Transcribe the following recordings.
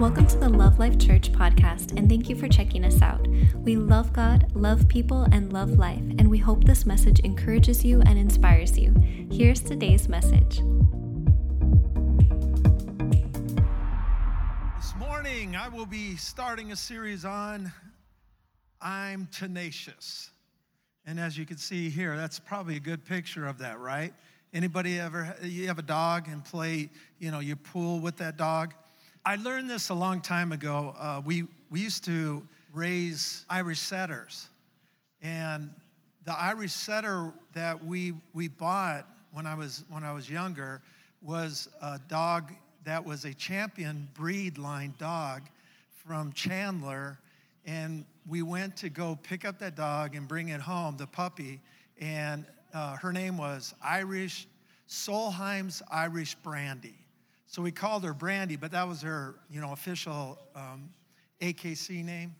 Welcome to the Love Life Church podcast, and thank you for checking us out. We love God, love people, and love life, and we hope this message encourages you and inspires you. Here's today's message. This morning, I will be starting a series on I'm Tenacious. And as you can see here, that's probably a good picture of that, right? Anybody ever, you have a dog and play, you know, you pool with that dog? I learned this a long time ago. Uh, we, we used to raise Irish setters. And the Irish setter that we, we bought when I, was, when I was younger was a dog that was a champion breed line dog from Chandler. And we went to go pick up that dog and bring it home, the puppy. And uh, her name was Irish, Solheim's Irish Brandy. So we called her Brandy, but that was her, you know, official um, AKC name.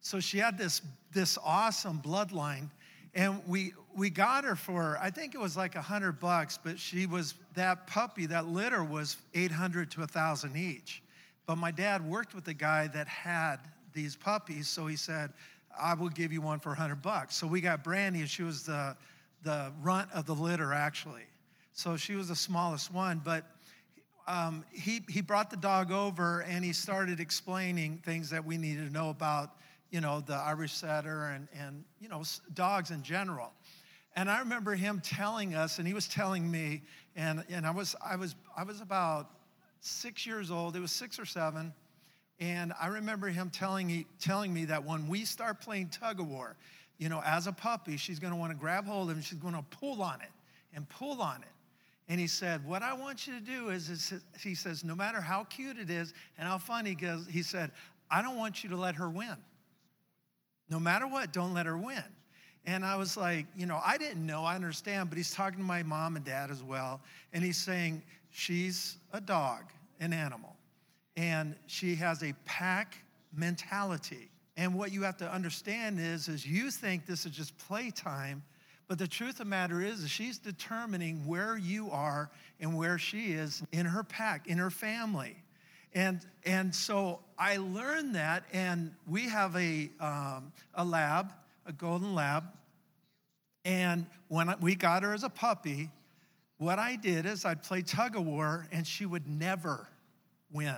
So she had this, this awesome bloodline. And we, we got her for, I think it was like a hundred bucks, but she was, that puppy, that litter was 800 to a thousand each. But my dad worked with the guy that had these puppies, so he said, I will give you one for a hundred bucks. So we got Brandy, and she was the, the runt of the litter, actually. So she was the smallest one, but um, he, he brought the dog over and he started explaining things that we needed to know about, you know, the Irish setter and, and you know, dogs in general. And I remember him telling us, and he was telling me, and, and I, was, I, was, I was about six years old, it was six or seven, and I remember him telling, telling me that when we start playing tug of war, you know, as a puppy, she's gonna wanna grab hold of him, she's gonna pull on it and pull on it. And he said, What I want you to do is, is, he says, no matter how cute it is and how funny he goes, he said, I don't want you to let her win. No matter what, don't let her win. And I was like, you know, I didn't know, I understand, but he's talking to my mom and dad as well. And he's saying, she's a dog, an animal, and she has a pack mentality. And what you have to understand is, is you think this is just playtime, but the truth of the matter is, she's determining where you are and where she is in her pack, in her family. And, and so I learned that, and we have a, um, a lab, a golden lab. And when we got her as a puppy, what I did is I'd play tug of war, and she would never win.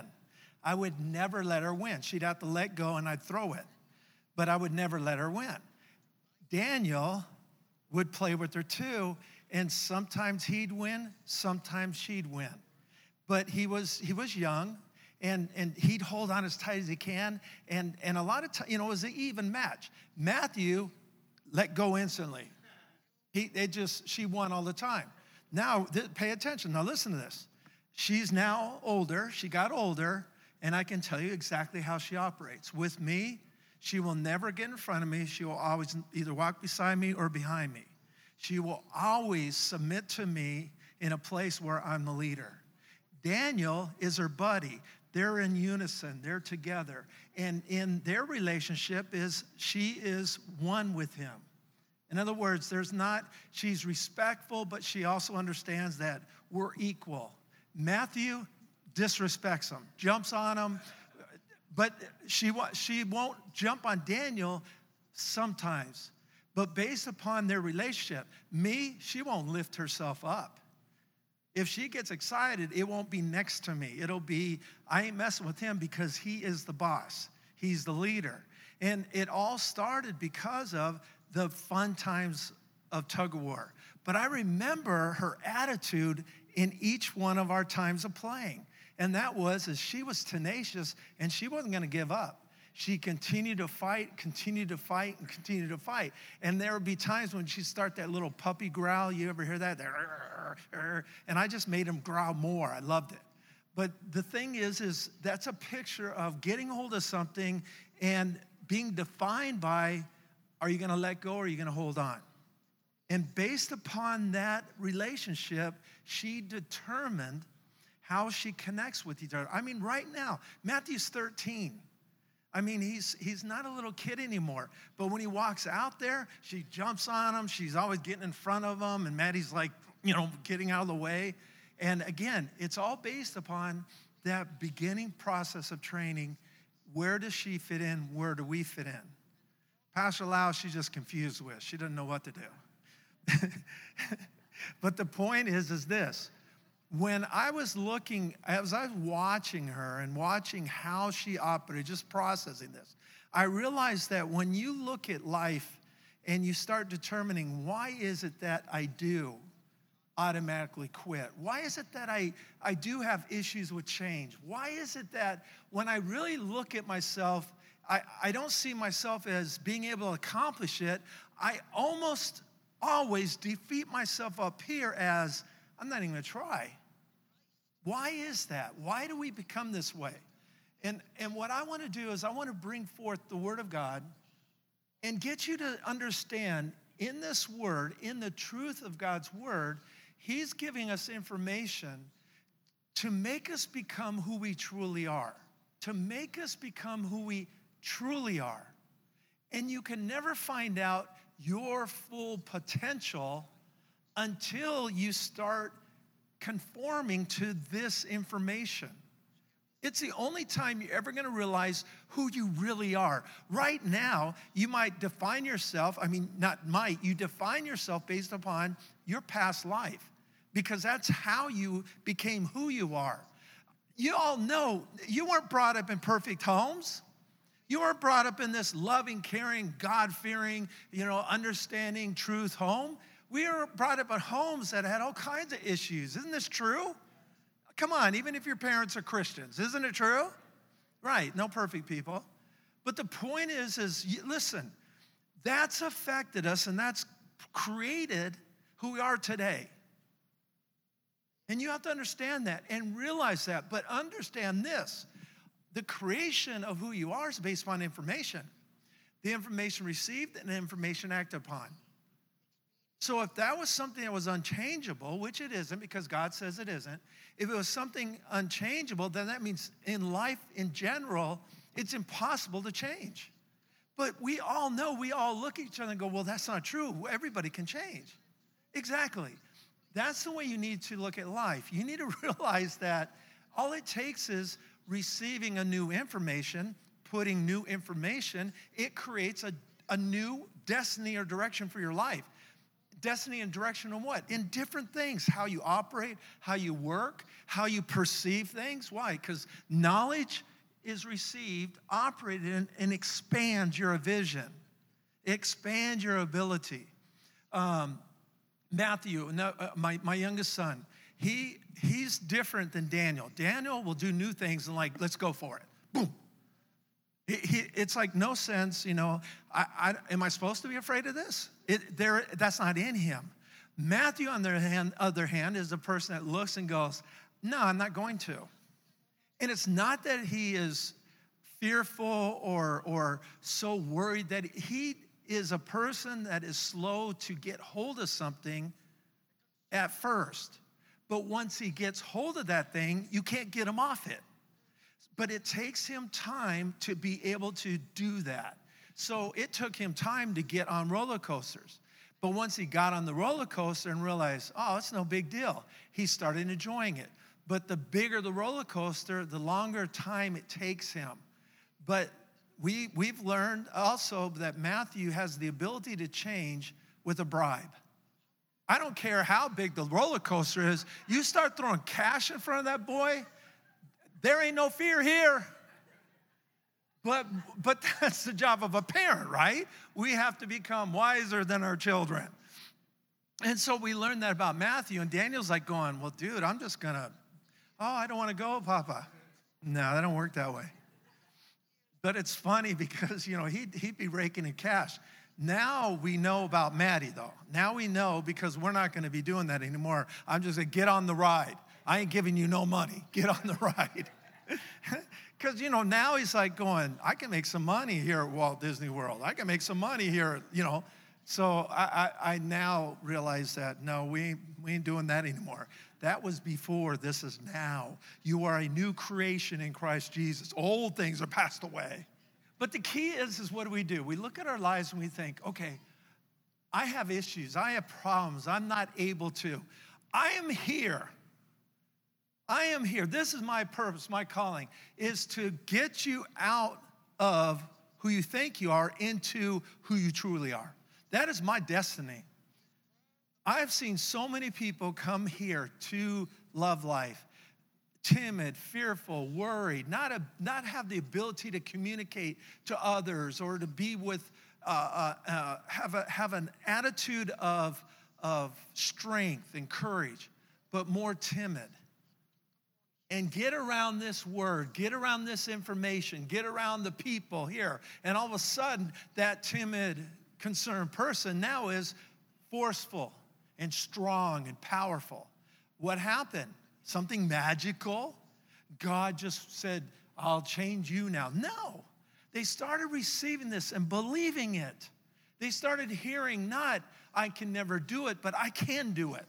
I would never let her win. She'd have to let go, and I'd throw it, but I would never let her win. Daniel would play with her too. And sometimes he'd win, sometimes she'd win. But he was, he was young and, and he'd hold on as tight as he can. And, and a lot of times, you know, it was an even match. Matthew let go instantly. He, it just, she won all the time. Now, th- pay attention. Now, listen to this. She's now older. She got older, and I can tell you exactly how she operates. With me, she will never get in front of me. She will always either walk beside me or behind me. She will always submit to me in a place where I'm the leader. Daniel is her buddy. They're in unison, they're together. And in their relationship is she is one with him. In other words, there's not, she's respectful, but she also understands that we're equal. Matthew disrespects him, jumps on him, but she, she won't jump on Daniel sometimes. But based upon their relationship, me, she won't lift herself up. If she gets excited, it won't be next to me. It'll be, I ain't messing with him because he is the boss, he's the leader. And it all started because of the fun times of tug of war. But I remember her attitude in each one of our times of playing. And that was as she was tenacious and she wasn't going to give up. She continued to fight, continued to fight, and continued to fight. And there would be times when she'd start that little puppy growl. You ever hear that? And I just made him growl more. I loved it. But the thing is, is that's a picture of getting hold of something and being defined by are you going to let go or are you going to hold on? And based upon that relationship, she determined how she connects with each other. I mean, right now, Matthew's 13. I mean, he's, he's not a little kid anymore. But when he walks out there, she jumps on him. She's always getting in front of him. And Maddie's like, you know, getting out of the way. And again, it's all based upon that beginning process of training, where does she fit in? Where do we fit in? Pastor Lau, she's just confused with. She doesn't know what to do. but the point is, is this. When I was looking, as I was watching her and watching how she operated, just processing this, I realized that when you look at life and you start determining why is it that I do automatically quit? Why is it that I, I do have issues with change? Why is it that when I really look at myself, I, I don't see myself as being able to accomplish it? I almost always defeat myself up here as I'm not even gonna try. Why is that? Why do we become this way? And, and what I want to do is, I want to bring forth the Word of God and get you to understand in this Word, in the truth of God's Word, He's giving us information to make us become who we truly are, to make us become who we truly are. And you can never find out your full potential until you start conforming to this information. It's the only time you're ever going to realize who you really are. Right now, you might define yourself, I mean, not might, you define yourself based upon your past life because that's how you became who you are. You all know you weren't brought up in perfect homes. You weren't brought up in this loving, caring, God fearing, you know, understanding truth home. We were brought up in homes that had all kinds of issues. Isn't this true? Come on, even if your parents are Christians, isn't it true? Right, no perfect people. But the point is, is listen, that's affected us and that's created who we are today. And you have to understand that and realize that. But understand this the creation of who you are is based upon information. The information received and the information acted upon. So if that was something that was unchangeable, which it isn't because God says it isn't, if it was something unchangeable, then that means in life in general, it's impossible to change. But we all know, we all look at each other and go, well, that's not true. Everybody can change. Exactly. That's the way you need to look at life. You need to realize that all it takes is receiving a new information, putting new information, it creates a, a new destiny or direction for your life destiny and direction in what? In different things how you operate, how you work, how you perceive things. Why? Because knowledge is received, operated in, and expands your vision, expands your ability. Um, Matthew, uh, my, my youngest son, he, he's different than Daniel. Daniel will do new things and, like, let's go for it. Boom. He, he, it's like no sense, you know. I, I, am I supposed to be afraid of this? It, there, that's not in him. Matthew, on the hand, other hand, is the person that looks and goes, No, I'm not going to. And it's not that he is fearful or, or so worried that he is a person that is slow to get hold of something at first. But once he gets hold of that thing, you can't get him off it. But it takes him time to be able to do that. So it took him time to get on roller coasters. But once he got on the roller coaster and realized, oh, it's no big deal, he started enjoying it. But the bigger the roller coaster, the longer time it takes him. But we, we've learned also that Matthew has the ability to change with a bribe. I don't care how big the roller coaster is, you start throwing cash in front of that boy, there ain't no fear here. But, but that's the job of a parent, right? We have to become wiser than our children. And so we learned that about Matthew, and Daniel's like going, Well, dude, I'm just gonna, oh, I don't wanna go, Papa. No, that don't work that way. But it's funny because, you know, he'd, he'd be raking in cash. Now we know about Maddie, though. Now we know because we're not gonna be doing that anymore. I'm just gonna get on the ride. I ain't giving you no money. Get on the ride. Because, you know, now he's like going, I can make some money here at Walt Disney World. I can make some money here, you know. So I, I, I now realize that, no, we, we ain't doing that anymore. That was before, this is now. You are a new creation in Christ Jesus. Old things are passed away. But the key is, is what do we do? We look at our lives and we think, okay, I have issues, I have problems, I'm not able to. I am here I am here. This is my purpose, my calling, is to get you out of who you think you are into who you truly are. That is my destiny. I've seen so many people come here to love life timid, fearful, worried, not, a, not have the ability to communicate to others or to be with, uh, uh, uh, have, a, have an attitude of, of strength and courage, but more timid. And get around this word, get around this information, get around the people here. And all of a sudden, that timid, concerned person now is forceful and strong and powerful. What happened? Something magical? God just said, I'll change you now. No. They started receiving this and believing it. They started hearing not, I can never do it, but I can do it.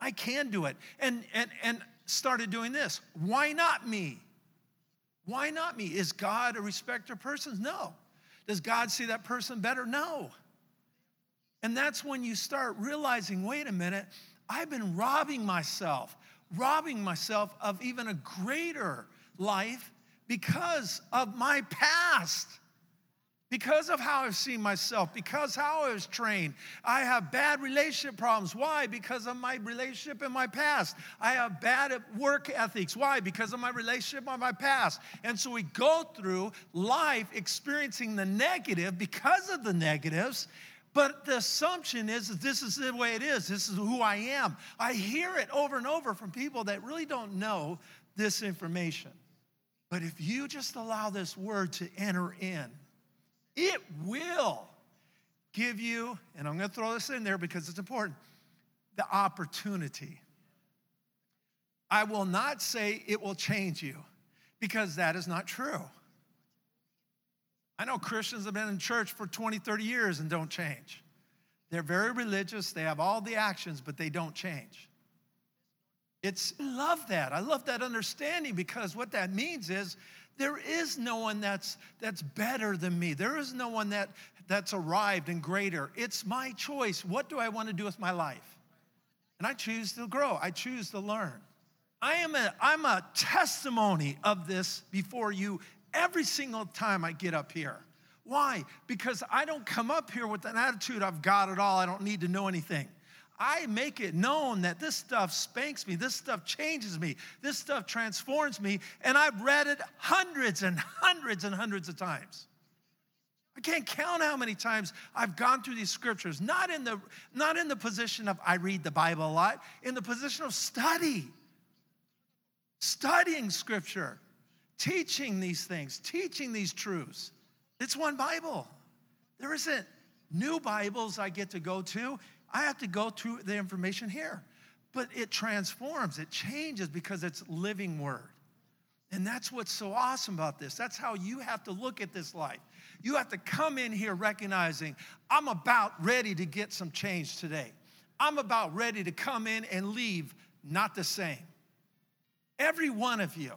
I can do it. And, and, and started doing this. Why not me? Why not me? Is God a respecter of persons? No. Does God see that person better? No. And that's when you start realizing wait a minute, I've been robbing myself, robbing myself of even a greater life because of my past. Because of how I've seen myself, because how I was trained, I have bad relationship problems. Why? Because of my relationship in my past. I have bad work ethics. Why? Because of my relationship in my past. And so we go through life experiencing the negative because of the negatives, but the assumption is that this is the way it is. This is who I am. I hear it over and over from people that really don't know this information. But if you just allow this word to enter in, it will give you, and I'm going to throw this in there because it's important, the opportunity. I will not say it will change you because that is not true. I know Christians have been in church for 20, 30 years and don't change. They're very religious, they have all the actions, but they don't change. It's love that. I love that understanding because what that means is there is no one that's that's better than me. There is no one that that's arrived and greater. It's my choice. What do I want to do with my life? And I choose to grow. I choose to learn. I am a I'm a testimony of this before you every single time I get up here. Why? Because I don't come up here with an attitude, I've got it all, I don't need to know anything. I make it known that this stuff spanks me, this stuff changes me, this stuff transforms me, and I've read it hundreds and hundreds and hundreds of times. I can't count how many times I've gone through these scriptures, not in the, not in the position of I read the Bible a lot, in the position of study, studying scripture teaching these things, teaching these truths. It's one Bible. There isn't new Bibles I get to go to. I have to go to the information here. But it transforms, it changes because it's living word. And that's what's so awesome about this. That's how you have to look at this life. You have to come in here recognizing I'm about ready to get some change today. I'm about ready to come in and leave not the same. Every one of you.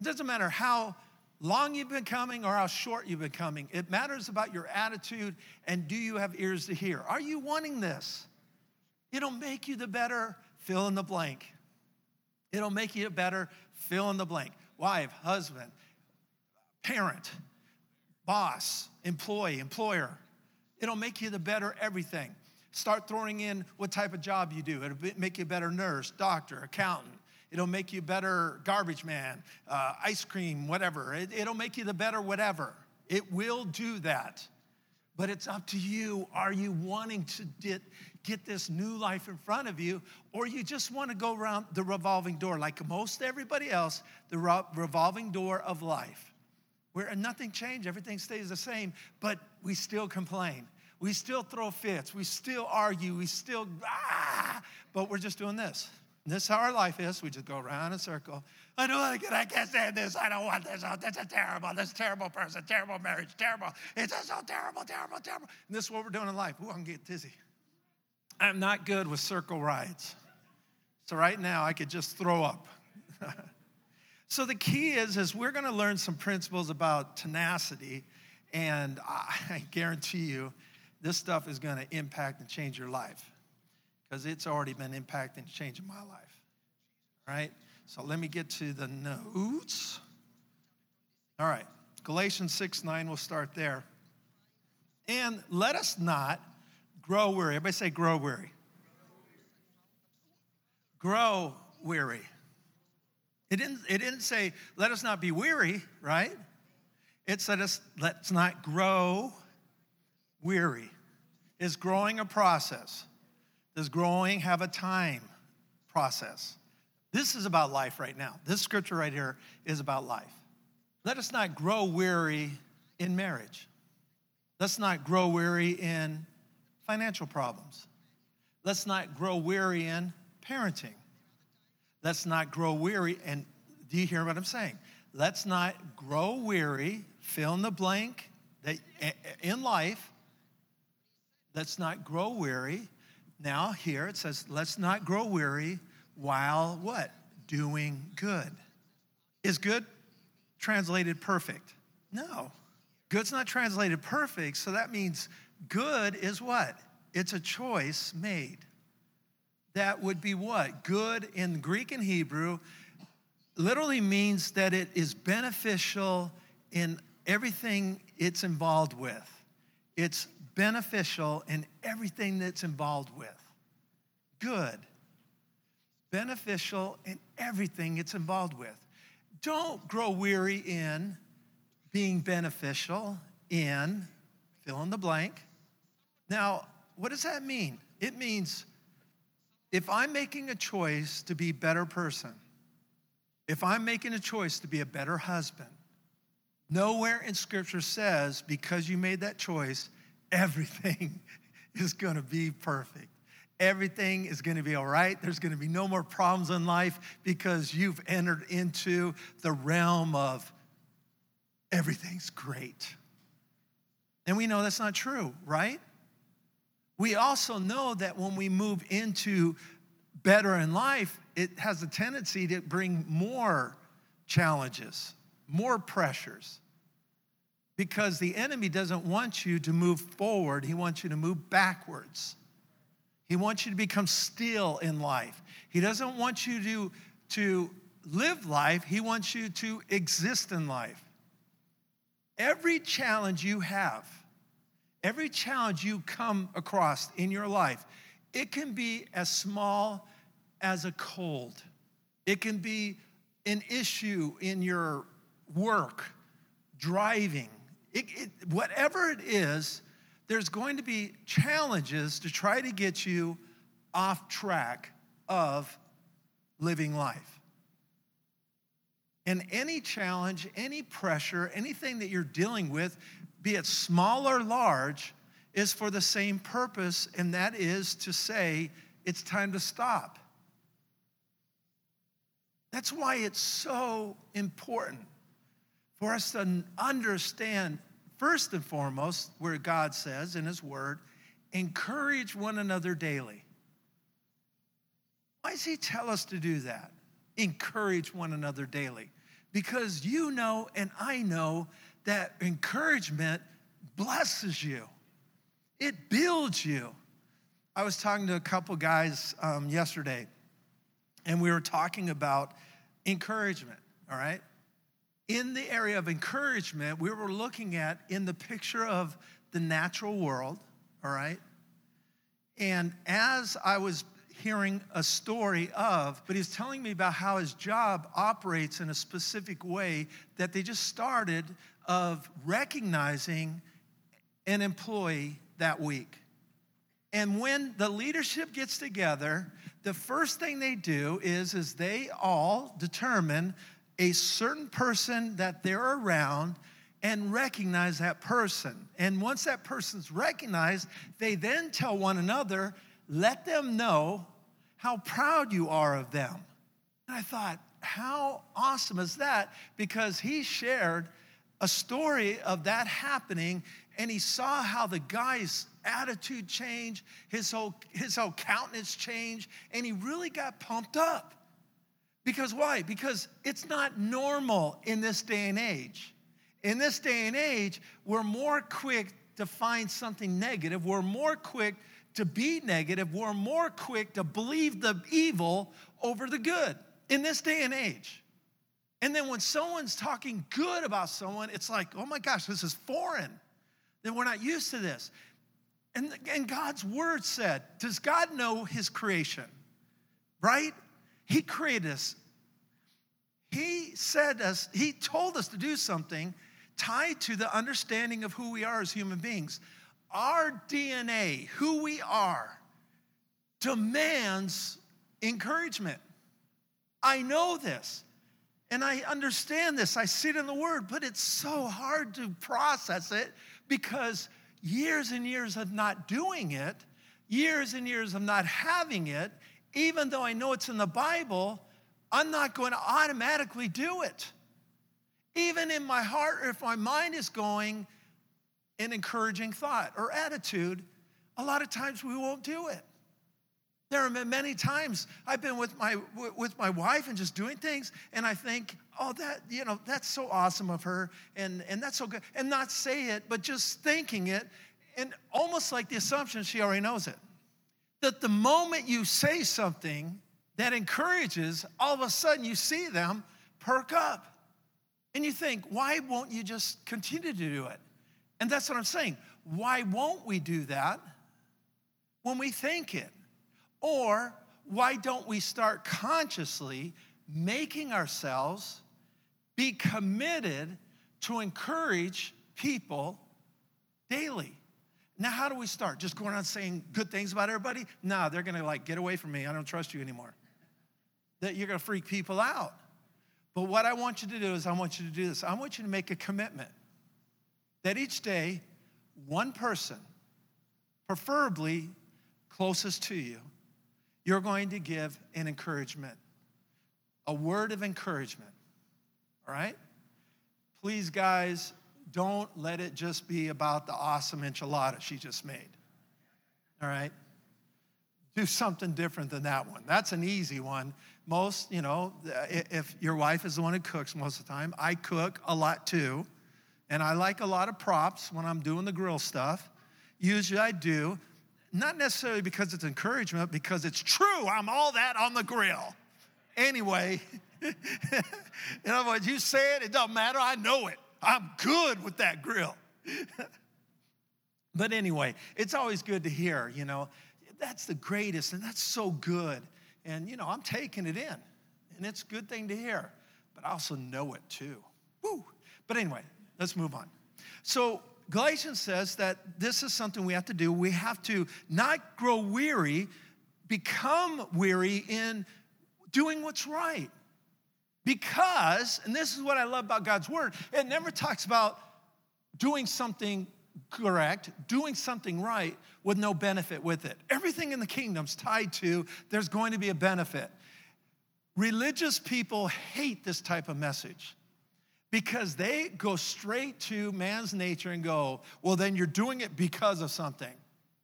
It doesn't matter how long you've been coming or how short you've been coming. It matters about your attitude and do you have ears to hear? Are you wanting this? It'll make you the better, fill in the blank. It'll make you a better, fill in the blank. Wife, husband, parent, boss, employee, employer. It'll make you the better everything. Start throwing in what type of job you do. It'll make you a better nurse, doctor, accountant, It'll make you better garbage man, uh, ice cream, whatever. It, it'll make you the better whatever. It will do that. But it's up to you. Are you wanting to get, get this new life in front of you, or you just want to go around the revolving door like most everybody else, the revolving door of life, where nothing changed, everything stays the same, but we still complain. We still throw fits. We still argue. We still, ah, but we're just doing this. And this is how our life is. We just go around in a circle. I don't like it. I can't stand this. I don't want this. Oh, this is terrible. This is terrible person. Terrible marriage. Terrible. It's just so terrible, terrible, terrible. And this is what we're doing in life. Ooh, I'm getting dizzy. I'm not good with circle rides. So right now I could just throw up. so the key is, is we're going to learn some principles about tenacity, and I guarantee you, this stuff is going to impact and change your life because it's already been impacting changing my life. All right? So let me get to the notes. All right. Galatians 6 9, we'll start there. And let us not grow weary. Everybody say, grow weary. Grow weary. It didn't, it didn't say, let us not be weary, right? It said, us, let's not grow weary. Is growing a process? Does growing have a time process? This is about life right now. This scripture right here is about life. Let us not grow weary in marriage. Let's not grow weary in financial problems. Let's not grow weary in parenting. Let's not grow weary. And do you hear what I'm saying? Let's not grow weary, fill in the blank that in life. Let's not grow weary. Now, here it says, let's not grow weary while what? Doing good. Is good translated perfect? No. Good's not translated perfect, so that means good is what? It's a choice made. That would be what? Good in Greek and Hebrew literally means that it is beneficial in everything it's involved with. It's beneficial in everything that's involved with. Good. Beneficial in everything it's involved with. Don't grow weary in being beneficial in fill in the blank. Now, what does that mean? It means if I'm making a choice to be a better person, if I'm making a choice to be a better husband, nowhere in scripture says because you made that choice, everything is going to be perfect. Everything is going to be all right. There's going to be no more problems in life because you've entered into the realm of everything's great. And we know that's not true, right? We also know that when we move into better in life, it has a tendency to bring more challenges, more pressures. Because the enemy doesn't want you to move forward, he wants you to move backwards. He wants you to become still in life. He doesn't want you to, to live life, he wants you to exist in life. Every challenge you have, every challenge you come across in your life, it can be as small as a cold. It can be an issue in your work, driving. It, it, whatever it is, there's going to be challenges to try to get you off track of living life. And any challenge, any pressure, anything that you're dealing with, be it small or large, is for the same purpose, and that is to say, it's time to stop. That's why it's so important for us to understand, first and foremost, where God says in His Word, encourage one another daily. Why does He tell us to do that? Encourage one another daily because you know and I know that encouragement blesses you, it builds you. I was talking to a couple guys um, yesterday, and we were talking about encouragement, all right? In the area of encouragement, we were looking at in the picture of the natural world, all right? And as I was hearing a story of, but he's telling me about how his job operates in a specific way that they just started of recognizing an employee that week. And when the leadership gets together, the first thing they do is, is they all determine a certain person that they're around and recognize that person. And once that person's recognized, they then tell one another, let them know how proud you are of them. And I thought, how awesome is that? Because he shared a story of that happening and he saw how the guy's attitude changed, his whole, his whole countenance changed, and he really got pumped up. Because why? Because it's not normal in this day and age. In this day and age, we're more quick to find something negative, we're more quick to be negative, we're more quick to believe the evil over the good. in this day and age. And then when someone's talking good about someone, it's like, oh my gosh, this is foreign. Then we're not used to this. And, and God's word said, does God know his creation? Right? He created us. He said us, he told us to do something tied to the understanding of who we are as human beings. Our DNA, who we are, demands encouragement. I know this. And I understand this. I see it in the word, but it's so hard to process it because years and years of not doing it, years and years of not having it, even though I know it's in the Bible, I'm not going to automatically do it. Even in my heart, or if my mind is going an encouraging thought or attitude, a lot of times we won't do it. There have been many times I've been with my with my wife and just doing things, and I think, oh, that you know, that's so awesome of her, and and that's so good, and not say it, but just thinking it, and almost like the assumption she already knows it. That the moment you say something that encourages, all of a sudden you see them perk up, and you think, why won't you just continue to do it? And that's what I'm saying. Why won't we do that when we think it? Or why don't we start consciously making ourselves be committed to encourage people daily? Now, how do we start? Just going around saying good things about everybody? No, they're gonna like, get away from me. I don't trust you anymore. That you're gonna freak people out. But what I want you to do is, I want you to do this. I want you to make a commitment that each day, one person, preferably closest to you, you're going to give an encouragement, a word of encouragement. All right? Please, guys, don't let it just be about the awesome enchilada she just made. All right? Do something different than that one. That's an easy one. Most, you know, if your wife is the one who cooks most of the time, I cook a lot too. And I like a lot of props when I'm doing the grill stuff. Usually I do not necessarily because it's encouragement, because it's true. I'm all that on the grill. Anyway, in other words, you say it, it doesn't matter. I know it. I'm good with that grill. but anyway, it's always good to hear, you know, that's the greatest and that's so good. And, you know, I'm taking it in. And it's a good thing to hear. But I also know it too. Woo. But anyway, let's move on. So, Galatians says that this is something we have to do. We have to not grow weary, become weary in doing what's right. Because, and this is what I love about God's word, it never talks about doing something correct, doing something right with no benefit with it. Everything in the kingdom's tied to there's going to be a benefit. Religious people hate this type of message because they go straight to man's nature and go, well, then you're doing it because of something.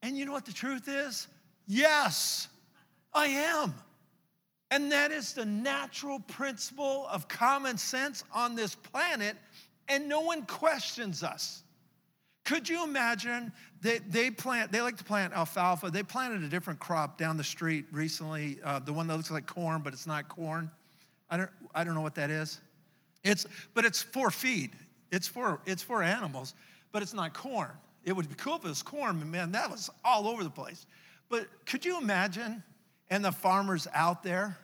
And you know what the truth is? Yes, I am. And that is the natural principle of common sense on this planet, and no one questions us. Could you imagine that they plant, they like to plant alfalfa. They planted a different crop down the street recently, uh, the one that looks like corn, but it's not corn. I don't, I don't know what that is. It's, but it's for feed. It's for, it's for animals, but it's not corn. It would be cool if it was corn, but man, that was all over the place. But could you imagine? And the farmer's out there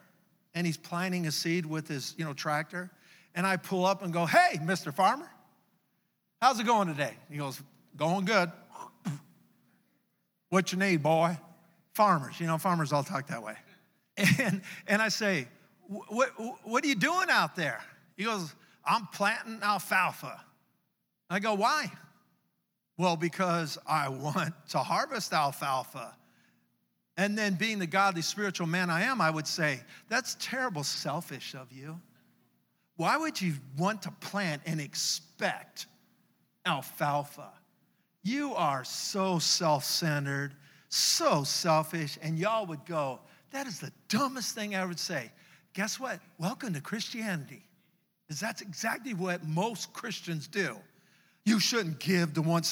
and he's planting a seed with his, you know, tractor. And I pull up and go, hey, Mr. Farmer, how's it going today? He goes, going good. what you need, boy? Farmers, you know, farmers all talk that way. And, and I say, what, what are you doing out there? He goes, I'm planting alfalfa. I go, why? Well, because I want to harvest alfalfa. And then, being the godly spiritual man I am, I would say, that's terrible selfish of you. Why would you want to plant and expect alfalfa? You are so self centered, so selfish. And y'all would go, that is the dumbest thing I would say. Guess what? Welcome to Christianity is that's exactly what most Christians do. You shouldn't give to one.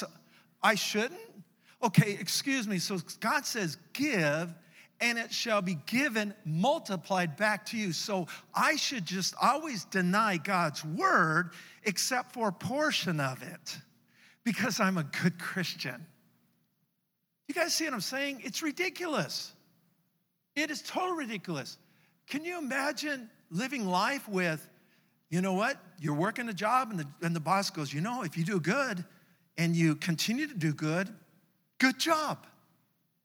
I shouldn't? Okay, excuse me. So God says give and it shall be given multiplied back to you. So I should just always deny God's word except for a portion of it because I'm a good Christian. You guys see what I'm saying? It's ridiculous. It is totally ridiculous. Can you imagine living life with, you know what? You're working a job and the, and the boss goes, you know, if you do good and you continue to do good, good job.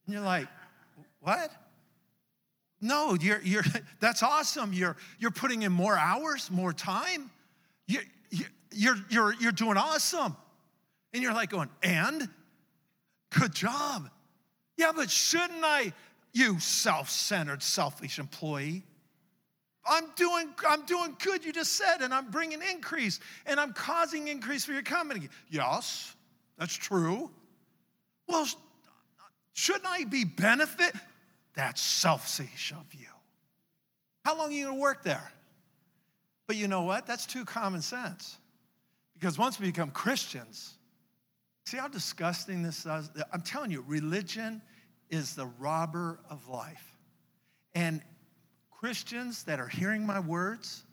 And you're like, what? No, you're, you're, that's awesome. You're, you're putting in more hours, more time. You, you, you're, you're, you're doing awesome. And you're like going, and? Good job. Yeah, but shouldn't I, you self centered, selfish employee? I'm doing, I'm doing good, you just said, and I'm bringing increase, and I'm causing increase for your company. Yes, that's true. Well, shouldn't I be benefit? That's selfish of you. How long are you gonna work there? But you know what? That's too common sense. Because once we become Christians, see how disgusting this is? I'm telling you, religion is the robber of life. And Christians that are hearing my words,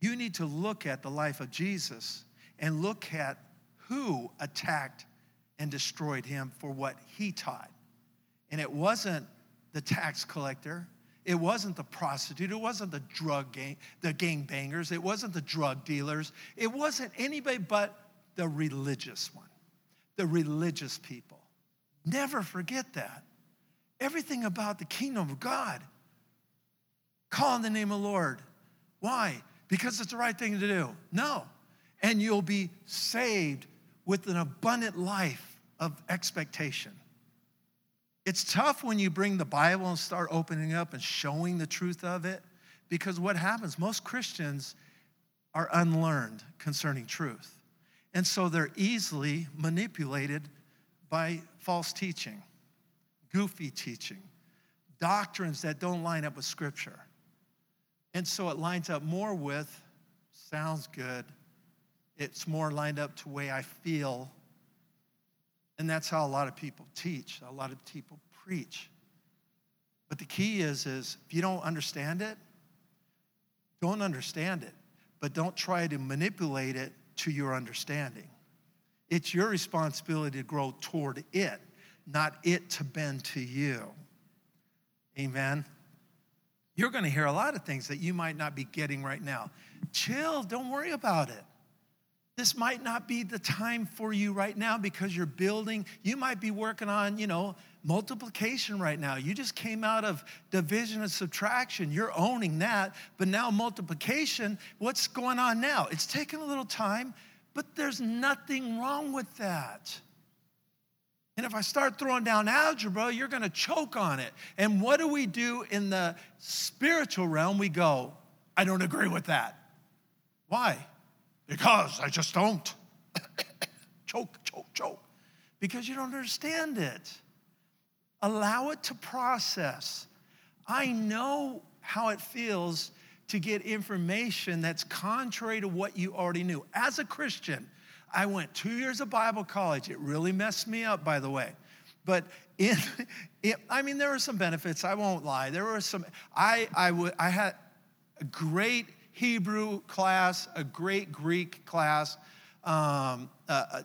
you need to look at the life of Jesus and look at who attacked and destroyed him for what he taught. And it wasn't the tax collector, it wasn't the prostitute, it wasn't the drug gang, the gang bangers, it wasn't the drug dealers, it wasn't anybody but the religious one, the religious people. Never forget that. Everything about the kingdom of God. Call on the name of the Lord. Why? Because it's the right thing to do. No. And you'll be saved with an abundant life of expectation. It's tough when you bring the Bible and start opening up and showing the truth of it because what happens, most Christians are unlearned concerning truth. And so they're easily manipulated by false teaching, goofy teaching, doctrines that don't line up with Scripture. And so it lines up more with sounds good. It's more lined up to way I feel and that's how a lot of people teach, a lot of people preach. But the key is, is if you don't understand it, don't understand it, but don't try to manipulate it to your understanding. It's your responsibility to grow toward it, not it to bend to you. Amen. You're going to hear a lot of things that you might not be getting right now. Chill, don't worry about it. This might not be the time for you right now because you're building. You might be working on, you know, multiplication right now. You just came out of division and subtraction. You're owning that. But now, multiplication, what's going on now? It's taking a little time, but there's nothing wrong with that. And if I start throwing down algebra, you're going to choke on it. And what do we do in the spiritual realm? We go, I don't agree with that. Why? Because I just don't. choke, choke, choke. Because you don't understand it. Allow it to process. I know how it feels to get information that's contrary to what you already knew. As a Christian, I went two years of Bible college. It really messed me up, by the way. But in, I mean, there were some benefits. I won't lie. There were some. I I, w- I had a great Hebrew class, a great Greek class. Um, uh, uh,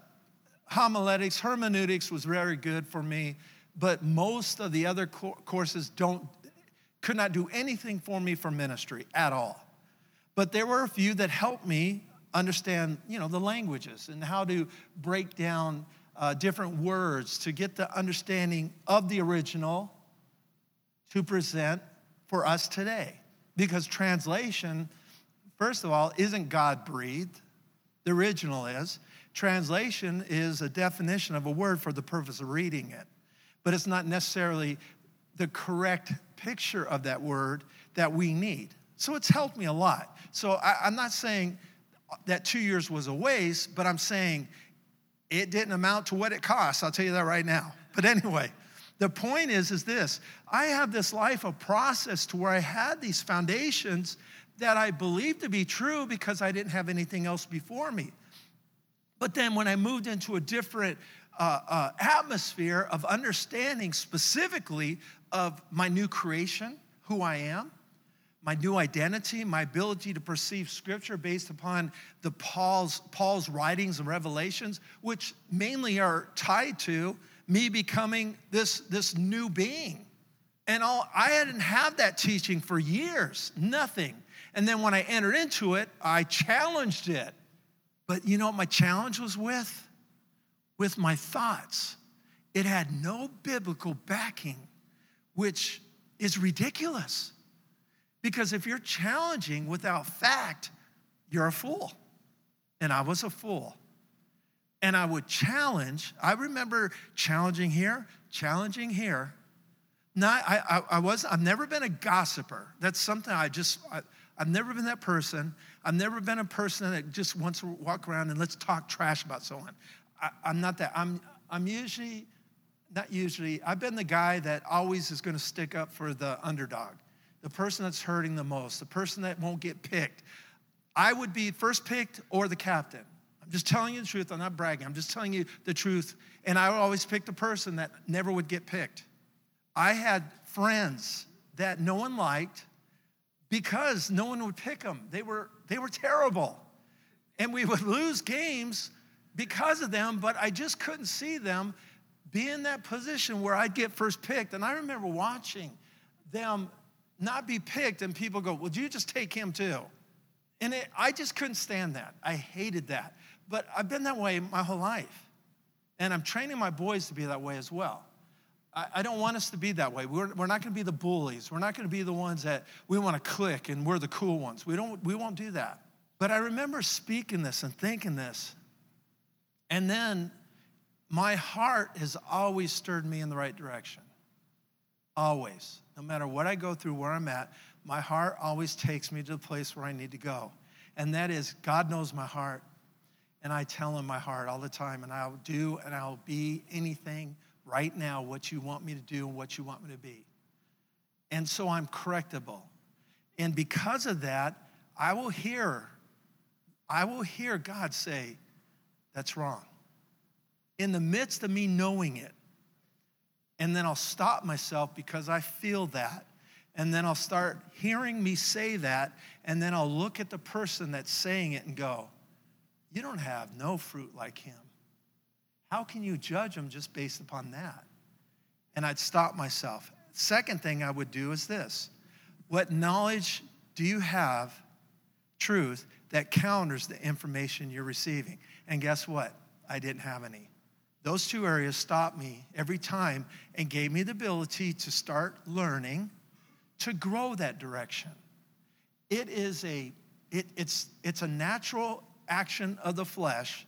homiletics, hermeneutics was very good for me, but most of the other co- courses don't, could not do anything for me for ministry at all. But there were a few that helped me understand, you know, the languages and how to break down uh, different words to get the understanding of the original to present for us today. Because translation first of all, isn't God breathed. The original is. Translation is a definition of a word for the purpose of reading it, but it's not necessarily the correct picture of that word that we need. So it's helped me a lot. So I, am not saying that two years was a waste, but I'm saying it didn't amount to what it cost. I'll tell you that right now. But anyway, the point is, is this I have this life of process to where I had these foundations that I believed to be true because I didn't have anything else before me. But then when I moved into a different uh, uh, atmosphere of understanding specifically of my new creation, who I am, my new identity, my ability to perceive scripture based upon the Paul's, Paul's writings and revelations, which mainly are tied to me becoming this, this new being. And all, I hadn't had that teaching for years, nothing. And then when I entered into it, I challenged it. But you know what my challenge was with? With my thoughts. It had no biblical backing, which is ridiculous. Because if you're challenging without fact, you're a fool. And I was a fool. And I would challenge, I remember challenging here, challenging here. Not, I, I, I was, I've never been a gossiper. That's something I just, I, I've never been that person. I've never been a person that just wants to walk around and let's talk trash about someone. I, I'm not that. I'm, I'm usually, not usually, I've been the guy that always is going to stick up for the underdog, the person that's hurting the most, the person that won't get picked. I would be first picked or the captain. I'm just telling you the truth. I'm not bragging. I'm just telling you the truth. And I would always pick the person that never would get picked. I had friends that no one liked because no one would pick them. They were, they were terrible. And we would lose games because of them, but I just couldn't see them be in that position where I'd get first picked. And I remember watching them not be picked, and people go, Well, you just take him too? And it, I just couldn't stand that. I hated that. But I've been that way my whole life. And I'm training my boys to be that way as well. I, don't want us to be that way. We're, we're not going to be the bullies. We're not going to be the ones that we want to click and we're the cool ones. We, don't, we won't do that. But I remember speaking this and thinking this. And then my heart has always stirred me in the right direction. Always. No matter what I go through, where I'm at, my heart always takes me to the place where I need to go. And that is, God knows my heart. And I tell him my heart all the time, and I'll do and I'll be anything right now what you want me to do and what you want me to be. And so I'm correctable. And because of that, I will hear, I will hear God say, that's wrong. In the midst of me knowing it. And then I'll stop myself because I feel that. And then I'll start hearing me say that. And then I'll look at the person that's saying it and go, You don't have no fruit like him. How can you judge them just based upon that? And I'd stop myself. Second thing I would do is this What knowledge do you have, truth, that counters the information you're receiving? And guess what? I didn't have any. Those two areas stopped me every time and gave me the ability to start learning to grow that direction. It is a, it, it's, it's a natural action of the flesh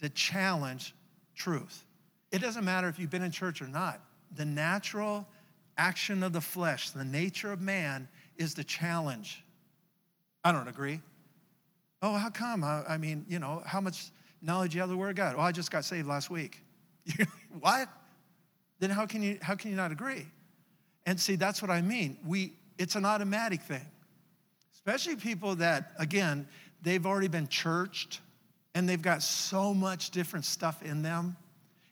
to challenge truth. It doesn't matter if you've been in church or not. The natural action of the flesh, the nature of man, is the challenge. I don't agree. Oh, how come? I, I mean, you know, how much knowledge you have the Word of God? Oh, I just got saved last week. what? Then how can you how can you not agree? And see, that's what I mean. We it's an automatic thing. Especially people that, again, they've already been churched and they've got so much different stuff in them,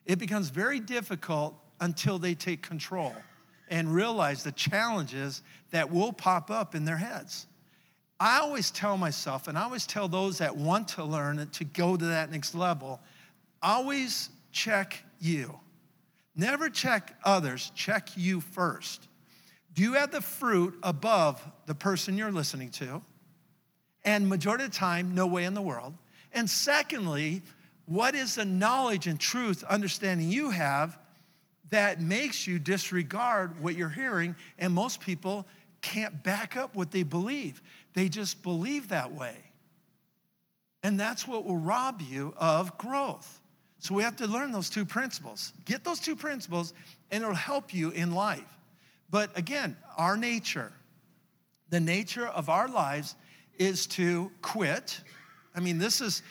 it becomes very difficult until they take control and realize the challenges that will pop up in their heads. I always tell myself, and I always tell those that want to learn and to go to that next level, always check you. Never check others, check you first. Do you have the fruit above the person you're listening to? And majority of the time, no way in the world. And secondly, what is the knowledge and truth, understanding you have that makes you disregard what you're hearing? And most people can't back up what they believe, they just believe that way. And that's what will rob you of growth. So we have to learn those two principles. Get those two principles, and it'll help you in life. But again, our nature, the nature of our lives is to quit I mean, this is,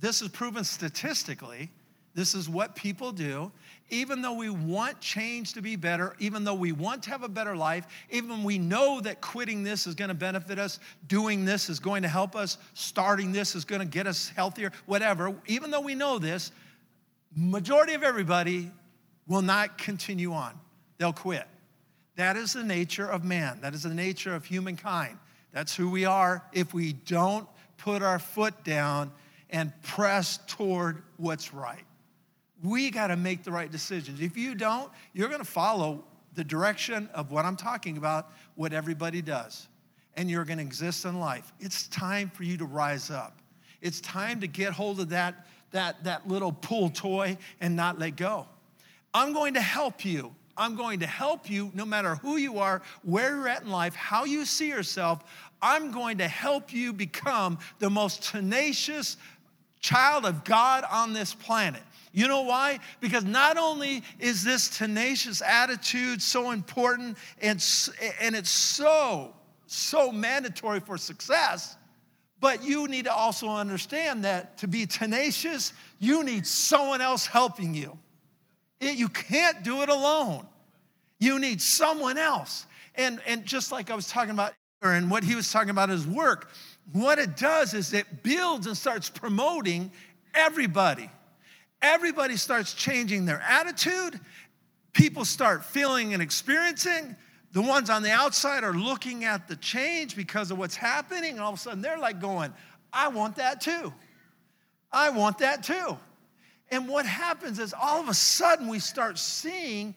this is proven statistically. This is what people do. Even though we want change to be better, even though we want to have a better life, even we know that quitting this is going to benefit us, doing this is going to help us, starting this is going to get us healthier, whatever, even though we know this, majority of everybody will not continue on, they'll quit. That is the nature of man, that is the nature of humankind. That's who we are if we don't put our foot down and press toward what's right. We got to make the right decisions. If you don't, you're going to follow the direction of what I'm talking about, what everybody does, and you're going to exist in life. It's time for you to rise up. It's time to get hold of that, that, that little pull toy and not let go. I'm going to help you. I'm going to help you no matter who you are, where you're at in life, how you see yourself. I'm going to help you become the most tenacious child of God on this planet. You know why? Because not only is this tenacious attitude so important and, and it's so, so mandatory for success, but you need to also understand that to be tenacious, you need someone else helping you. It, you can't do it alone. You need someone else. And, and just like I was talking about, and what he was talking about his work, what it does is it builds and starts promoting everybody everybody starts changing their attitude. People start feeling and experiencing. The ones on the outside are looking at the change because of what's happening, and all of a sudden they're like going, I want that too. I want that too. And what happens is all of a sudden we start seeing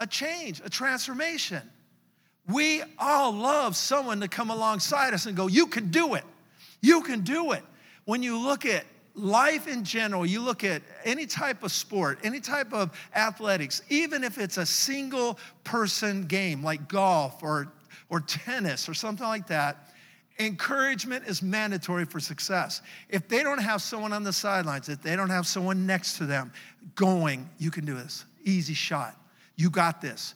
a change, a transformation. We all love someone to come alongside us and go, You can do it. You can do it. When you look at life in general, you look at any type of sport, any type of athletics, even if it's a single person game like golf or, or tennis or something like that, encouragement is mandatory for success. If they don't have someone on the sidelines, if they don't have someone next to them going, you can do this, easy shot, you got this.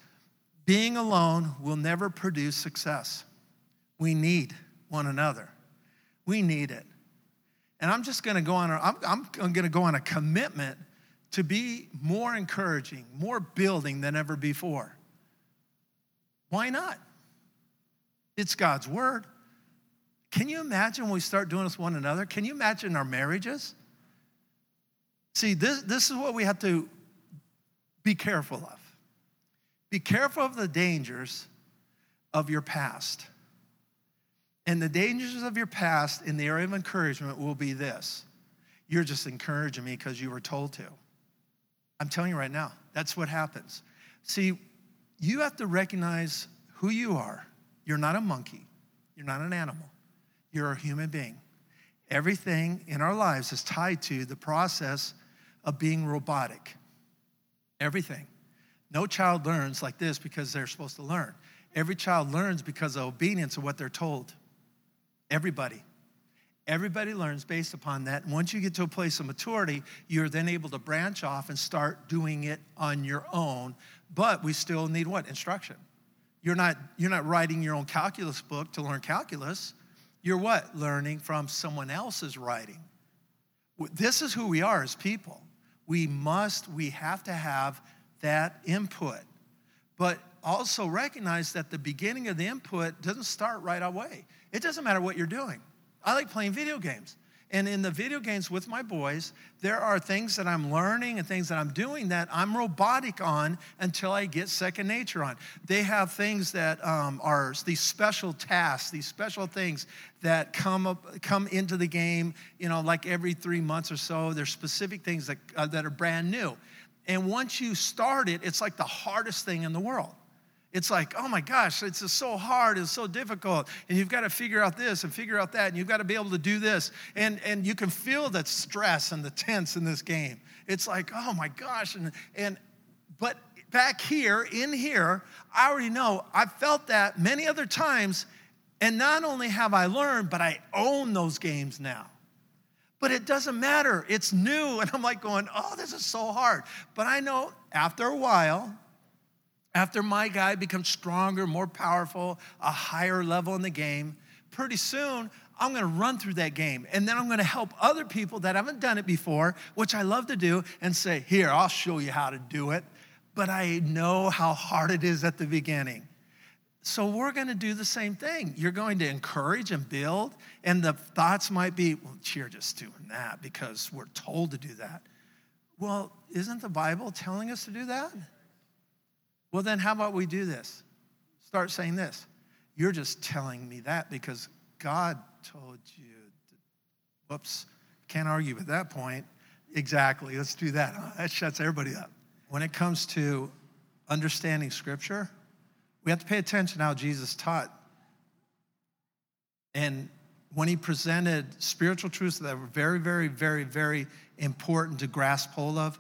Being alone will never produce success. We need one another. We need it. And I'm just going to go on, I'm, I'm going to go on a commitment to be more encouraging, more building than ever before. Why not? It's God's word. Can you imagine when we start doing this one another? Can you imagine our marriages? See, this, this is what we have to be careful of. Be careful of the dangers of your past. And the dangers of your past in the area of encouragement will be this you're just encouraging me because you were told to. I'm telling you right now, that's what happens. See, you have to recognize who you are. You're not a monkey, you're not an animal, you're a human being. Everything in our lives is tied to the process of being robotic. Everything. No child learns like this because they're supposed to learn. Every child learns because of obedience of what they're told. Everybody. Everybody learns based upon that. And once you get to a place of maturity, you're then able to branch off and start doing it on your own. But we still need what? Instruction. You're not, you're not writing your own calculus book to learn calculus. You're what? Learning from someone else's writing. This is who we are as people. We must, we have to have that input. But also recognize that the beginning of the input doesn't start right away. It doesn't matter what you're doing. I like playing video games. And in the video games with my boys, there are things that I'm learning and things that I'm doing that I'm robotic on until I get second nature on. They have things that um, are these special tasks, these special things that come up, come into the game, you know, like every three months or so. There's specific things that, uh, that are brand new. And once you start it, it's like the hardest thing in the world. It's like, oh my gosh, it's just so hard, it's so difficult. And you've got to figure out this and figure out that, and you've got to be able to do this. And, and you can feel the stress and the tense in this game. It's like, oh my gosh. And, and but back here, in here, I already know I've felt that many other times. And not only have I learned, but I own those games now. But it doesn't matter. It's new. And I'm like going, oh, this is so hard. But I know after a while, after my guy becomes stronger, more powerful, a higher level in the game, pretty soon I'm gonna run through that game. And then I'm gonna help other people that haven't done it before, which I love to do, and say, Here, I'll show you how to do it. But I know how hard it is at the beginning. So we're gonna do the same thing. You're going to encourage and build, and the thoughts might be, Well, you're just doing that because we're told to do that. Well, isn't the Bible telling us to do that? Well, then how about we do this? Start saying this. You're just telling me that because God told you. To, whoops, can't argue with that point. Exactly, let's do that. That shuts everybody up. When it comes to understanding Scripture, we have to pay attention how Jesus taught. And when he presented spiritual truths that were very, very, very, very important to grasp hold of,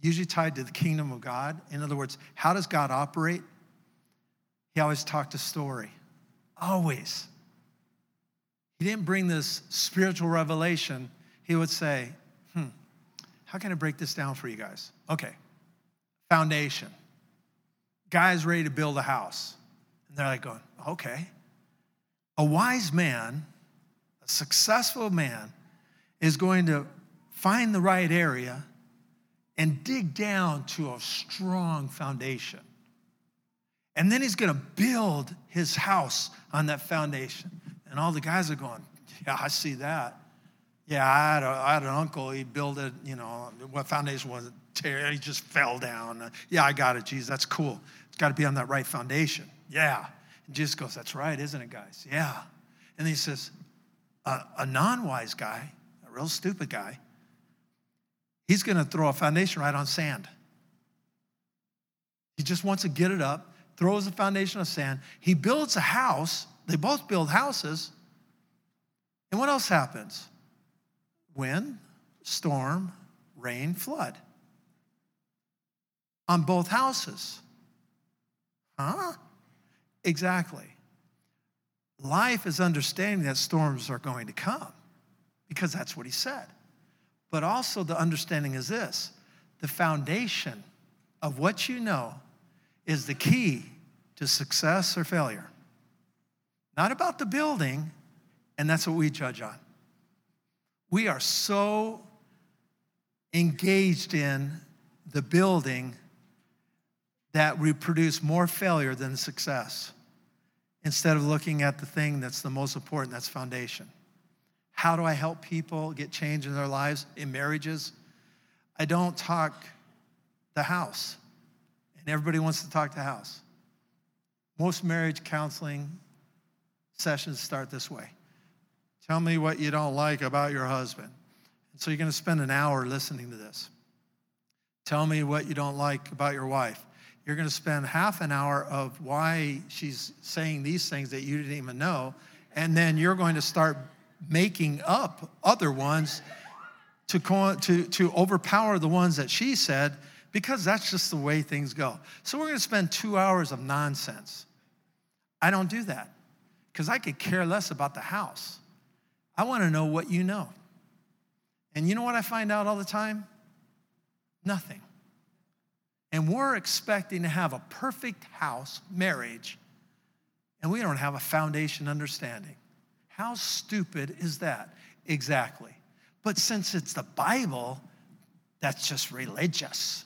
usually tied to the kingdom of God. In other words, how does God operate? He always talked a story. Always. He didn't bring this spiritual revelation. He would say, hmm, how can I break this down for you guys? Okay, foundation. Guy's ready to build a house. And they're like going, okay. A wise man, a successful man, is going to find the right area and dig down to a strong foundation. And then he's going to build his house on that foundation. And all the guys are going, Yeah, I see that. Yeah, I had, a, I had an uncle, he built it, you know, what foundation was it? He just fell down. Yeah, I got it, Jesus, that's cool. It's got to be on that right foundation. Yeah. And Jesus goes, That's right, isn't it, guys? Yeah. And he says, A, a non wise guy, a real stupid guy, he's going to throw a foundation right on sand. He just wants to get it up, throws a foundation of sand. He builds a house. They both build houses. And what else happens? Wind, storm, rain, flood. On both houses. Huh? Exactly. Life is understanding that storms are going to come because that's what he said. But also, the understanding is this the foundation of what you know is the key to success or failure. Not about the building, and that's what we judge on. We are so engaged in the building that we produce more failure than success instead of looking at the thing that's the most important that's foundation. How do I help people get change in their lives in marriages? I don't talk the house, and everybody wants to talk the house. Most marriage counseling sessions start this way Tell me what you don't like about your husband. And so you're going to spend an hour listening to this. Tell me what you don't like about your wife. You're going to spend half an hour of why she's saying these things that you didn't even know. And then you're going to start making up other ones to, to, to overpower the ones that she said because that's just the way things go. So we're going to spend two hours of nonsense. I don't do that because I could care less about the house. I want to know what you know. And you know what I find out all the time? Nothing. And we're expecting to have a perfect house, marriage, and we don't have a foundation understanding. How stupid is that? Exactly. But since it's the Bible, that's just religious.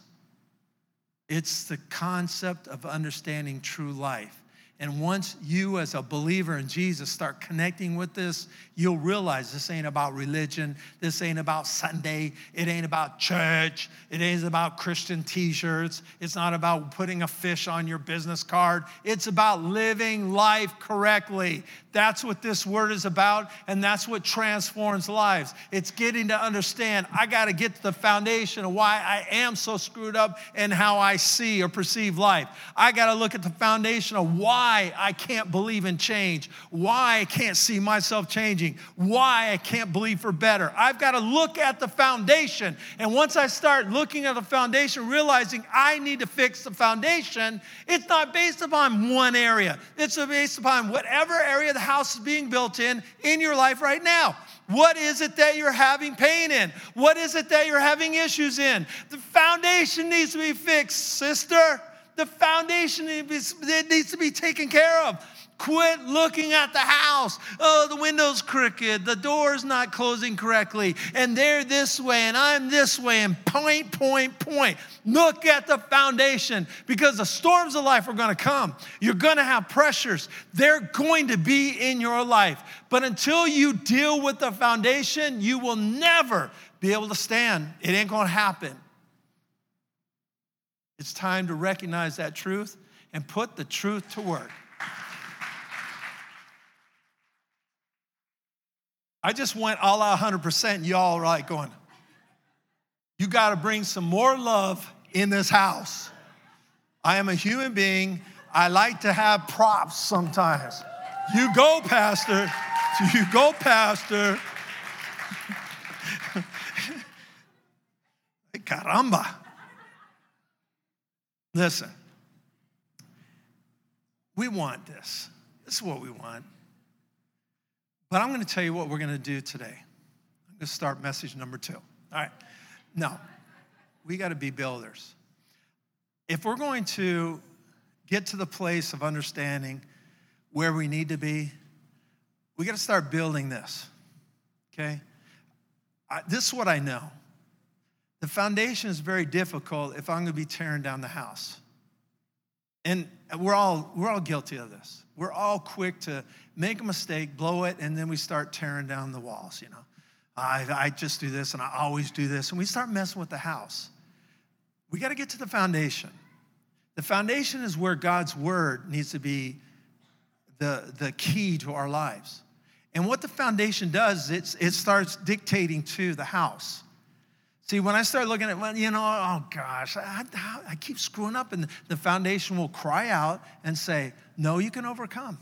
It's the concept of understanding true life. And once you, as a believer in Jesus, start connecting with this, you'll realize this ain't about religion. This ain't about Sunday. It ain't about church. It ain't about Christian t shirts. It's not about putting a fish on your business card. It's about living life correctly. That's what this word is about, and that's what transforms lives. It's getting to understand I got to get to the foundation of why I am so screwed up and how I see or perceive life. I got to look at the foundation of why I can't believe in change, why I can't see myself changing, why I can't believe for better. I've got to look at the foundation. And once I start looking at the foundation, realizing I need to fix the foundation, it's not based upon one area, it's based upon whatever area house is being built in in your life right now. What is it that you're having pain in? What is it that you're having issues in? The foundation needs to be fixed, sister. The foundation needs to be taken care of. Quit looking at the house. Oh, the window's crooked, the door's not closing correctly, and they're this way, and I'm this way, and point, point, point. Look at the foundation because the storms of life are gonna come. You're gonna have pressures, they're going to be in your life. But until you deal with the foundation, you will never be able to stand. It ain't gonna happen. It's time to recognize that truth and put the truth to work. I just went all out 100%. Y'all are like going, you got to bring some more love in this house. I am a human being. I like to have props sometimes. You go, Pastor. You go, Pastor. Caramba. Listen, we want this. This is what we want. But I'm going to tell you what we're going to do today. I'm going to start message number two. All right. Now, we got to be builders. If we're going to get to the place of understanding where we need to be, we got to start building this. Okay? I, this is what I know. The foundation is very difficult if I'm going to be tearing down the house. And we're all, we're all guilty of this. We're all quick to make a mistake, blow it, and then we start tearing down the walls, you know. I, I just do this and I always do this. And we start messing with the house. We got to get to the foundation. The foundation is where God's word needs to be the, the key to our lives. And what the foundation does, it's, it starts dictating to the house. See, when I start looking at, well, you know, oh gosh, I, I keep screwing up, and the foundation will cry out and say, No, you can overcome.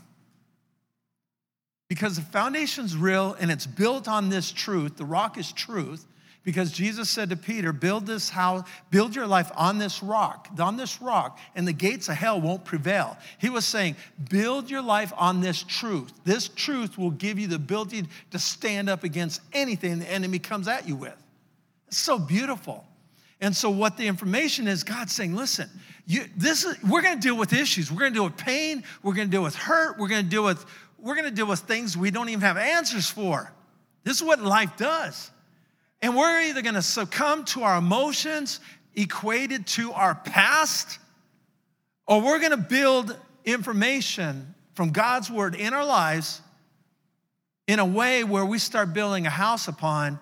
Because the foundation's real and it's built on this truth. The rock is truth. Because Jesus said to Peter, Build this house, build your life on this rock, on this rock, and the gates of hell won't prevail. He was saying, Build your life on this truth. This truth will give you the ability to stand up against anything the enemy comes at you with. So beautiful. And so, what the information is, God's saying, listen, you, this is, we're going to deal with issues. We're going to deal with pain. We're going to deal with hurt. We're going to deal with we're going to deal with things we don't even have answers for. This is what life does. And we're either going to succumb to our emotions equated to our past, or we're going to build information from God's word in our lives in a way where we start building a house upon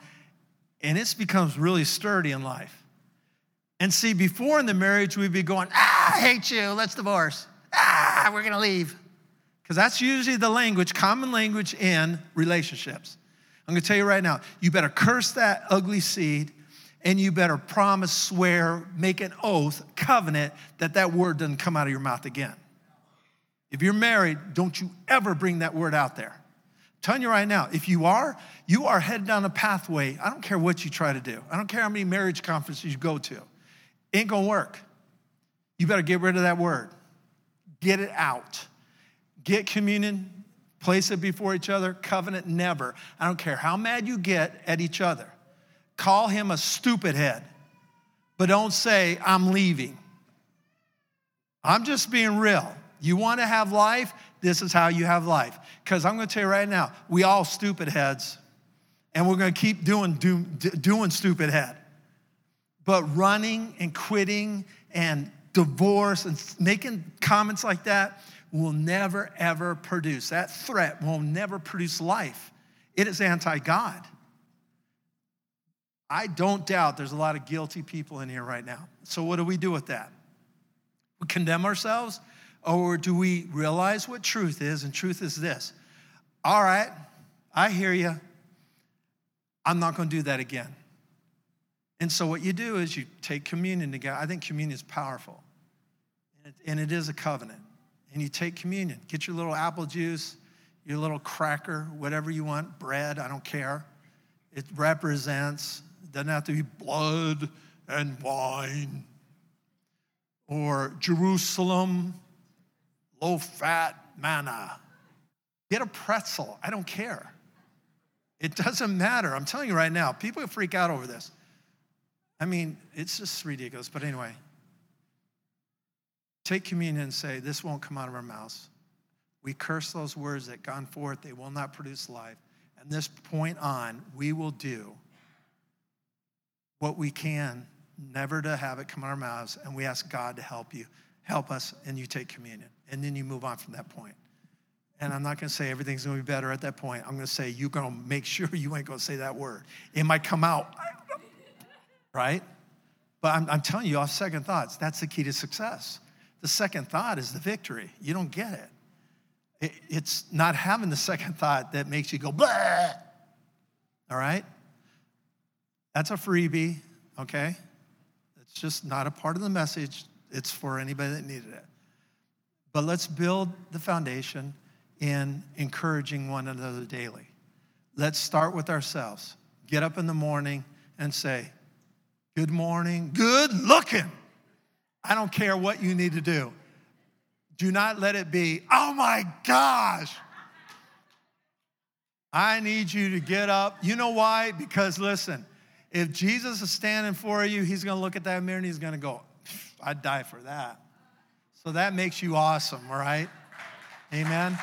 and it becomes really sturdy in life. And see, before in the marriage, we'd be going, ah, I hate you, let's divorce. Ah, we're gonna leave. Because that's usually the language, common language in relationships. I'm gonna tell you right now, you better curse that ugly seed and you better promise, swear, make an oath, covenant that that word doesn't come out of your mouth again. If you're married, don't you ever bring that word out there telling you right now, if you are, you are headed down a pathway. I don't care what you try to do. I don't care how many marriage conferences you go to. ain't gonna work. You better get rid of that word. Get it out. Get communion, place it before each other, covenant never. I don't care how mad you get at each other. Call him a stupid head, but don't say, I'm leaving. I'm just being real. You wanna have life? This is how you have life. Because I'm going to tell you right now, we all stupid heads, and we're going to keep doing, do, doing stupid head. But running and quitting and divorce and making comments like that will never, ever produce. That threat will never produce life. It is anti God. I don't doubt there's a lot of guilty people in here right now. So, what do we do with that? We condemn ourselves? Or do we realize what truth is? And truth is this all right, I hear you. I'm not going to do that again. And so, what you do is you take communion together. I think communion is powerful, and it, is a covenant. And you take communion, get your little apple juice, your little cracker, whatever you want, bread, I don't care. It represents, it doesn't have to be blood and wine or Jerusalem low fat manna. Get a pretzel. I don't care. It doesn't matter. I'm telling you right now, people freak out over this. I mean, it's just ridiculous. But anyway, take communion and say, This won't come out of our mouths. We curse those words that gone forth, they will not produce life. And this point on, we will do what we can, never to have it come out our mouths, and we ask God to help you, help us, and you take communion. And then you move on from that point. And I'm not going to say everything's going to be better at that point. I'm going to say you're going to make sure you ain't going to say that word. It might come out, right? But I'm, I'm telling you, off second thoughts, that's the key to success. The second thought is the victory. You don't get it. it it's not having the second thought that makes you go, blah. All right? That's a freebie, okay? It's just not a part of the message. It's for anybody that needed it. But let's build the foundation in encouraging one another daily. Let's start with ourselves. Get up in the morning and say, Good morning, good looking. I don't care what you need to do. Do not let it be, oh my gosh. I need you to get up. You know why? Because listen, if Jesus is standing for you, he's going to look at that mirror and he's going to go, I'd die for that. So that makes you awesome, right? Amen.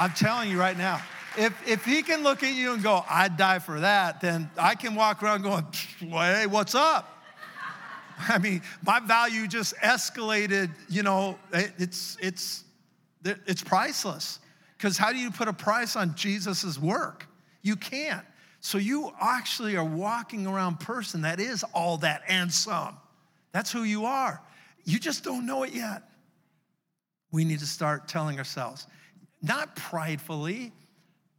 I'm telling you right now, if, if he can look at you and go, I'd die for that, then I can walk around going, hey, what's up? I mean, my value just escalated, you know, it's, it's, it's priceless. Because how do you put a price on Jesus' work? You can't. So you actually are walking around person that is all that and some. That's who you are. You just don't know it yet. We need to start telling ourselves, not pridefully,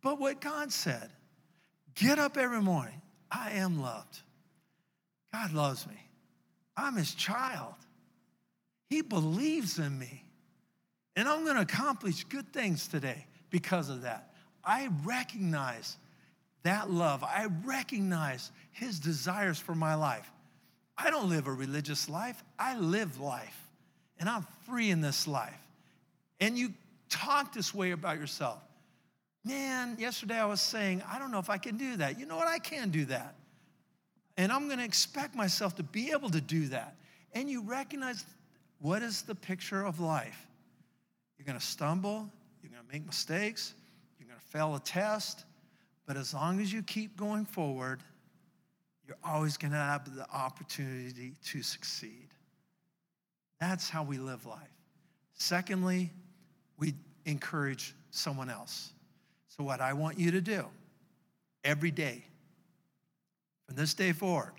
but what God said. Get up every morning. I am loved. God loves me. I'm his child. He believes in me. And I'm going to accomplish good things today because of that. I recognize that love. I recognize his desires for my life. I don't live a religious life, I live life. And I'm free in this life. And you talk this way about yourself. Man, yesterday I was saying, I don't know if I can do that. You know what? I can do that. And I'm going to expect myself to be able to do that. And you recognize what is the picture of life? You're going to stumble, you're going to make mistakes, you're going to fail a test, but as long as you keep going forward, you're always going to have the opportunity to succeed. That's how we live life. Secondly, we encourage someone else. So, what I want you to do every day, from this day forward,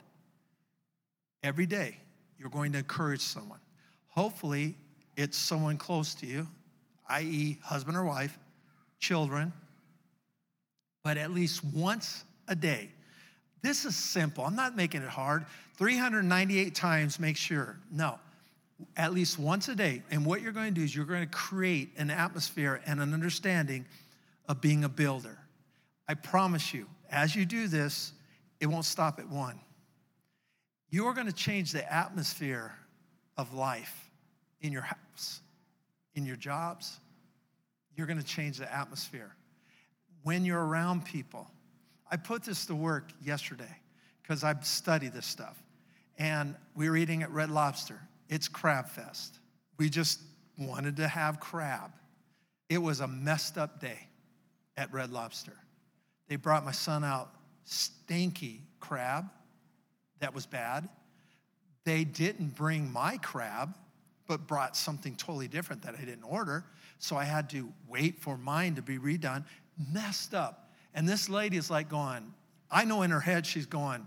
every day, you're going to encourage someone. Hopefully, it's someone close to you, i.e., husband or wife, children, but at least once a day. This is simple. I'm not making it hard. 398 times, make sure. No, at least once a day. And what you're going to do is you're going to create an atmosphere and an understanding of being a builder. I promise you, as you do this, it won't stop at one. You are going to change the atmosphere of life in your house, in your jobs. You're going to change the atmosphere. When you're around people, I put this to work yesterday because I've studied this stuff. And we were eating at Red Lobster. It's Crab Fest. We just wanted to have crab. It was a messed up day at Red Lobster. They brought my son out stinky crab that was bad. They didn't bring my crab, but brought something totally different that I didn't order. So I had to wait for mine to be redone. Messed up. And this lady is like going, I know in her head she's going,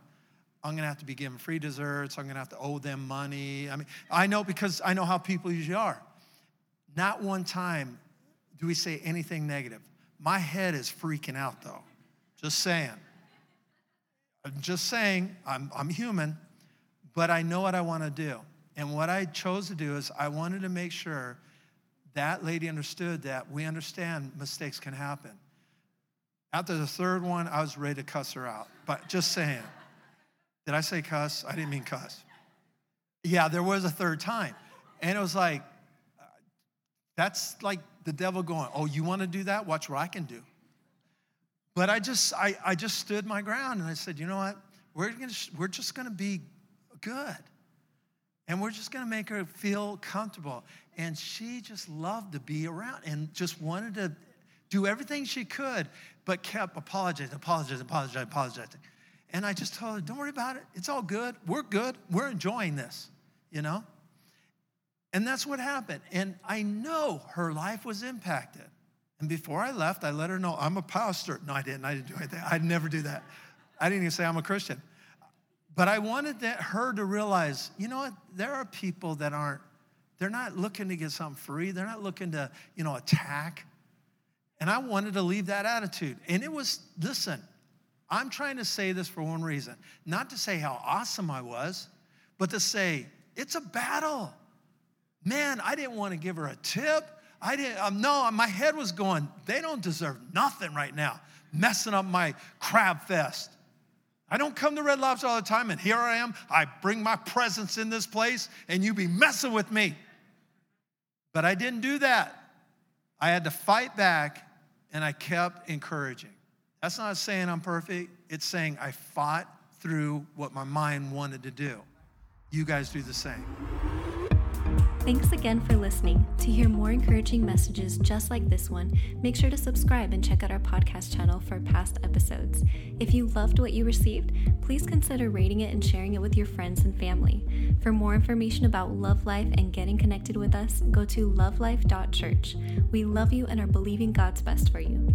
I'm gonna have to be given free desserts. I'm gonna have to owe them money. I mean, I know because I know how people usually are. Not one time do we say anything negative. My head is freaking out though. Just saying. I'm just saying, I'm, I'm human, but I know what I wanna do. And what I chose to do is I wanted to make sure that lady understood that we understand mistakes can happen. After the third one, I was ready to cuss her out, but just saying. Did I say cuss? I didn't mean cuss. Yeah, there was a third time. And it was like, that's like the devil going, oh, you want to do that? Watch what I can do. But I just, I, I just stood my ground and I said, you know what? We're, gonna, we're just going to be good. And we're just going to make her feel comfortable. And she just loved to be around and just wanted to do everything she could, but kept apologizing, apologizing, apologizing, apologizing. And I just told her, don't worry about it. It's all good. We're good. We're enjoying this, you know? And that's what happened. And I know her life was impacted. And before I left, I let her know I'm a pastor. No, I didn't. I didn't do anything. I'd never do that. I didn't even say I'm a Christian. But I wanted that, her to realize, you know what? There are people that aren't, they're not looking to get something free. They're not looking to, you know, attack. And I wanted to leave that attitude. And it was, listen, I'm trying to say this for one reason not to say how awesome I was, but to say it's a battle. Man, I didn't want to give her a tip. I didn't, um, no, my head was going, they don't deserve nothing right now, messing up my crab fest. I don't come to Red Lobster all the time, and here I am. I bring my presence in this place, and you be messing with me. But I didn't do that. I had to fight back, and I kept encouraging. That's not saying I'm perfect, it's saying I fought through what my mind wanted to do. You guys do the same. Thanks again for listening. To hear more encouraging messages just like this one, make sure to subscribe and check out our podcast channel for past episodes. If you loved what you received, please consider rating it and sharing it with your friends and family. For more information about Love Life and getting connected with us, go to lovelife.church. We love you and are believing God's best for you.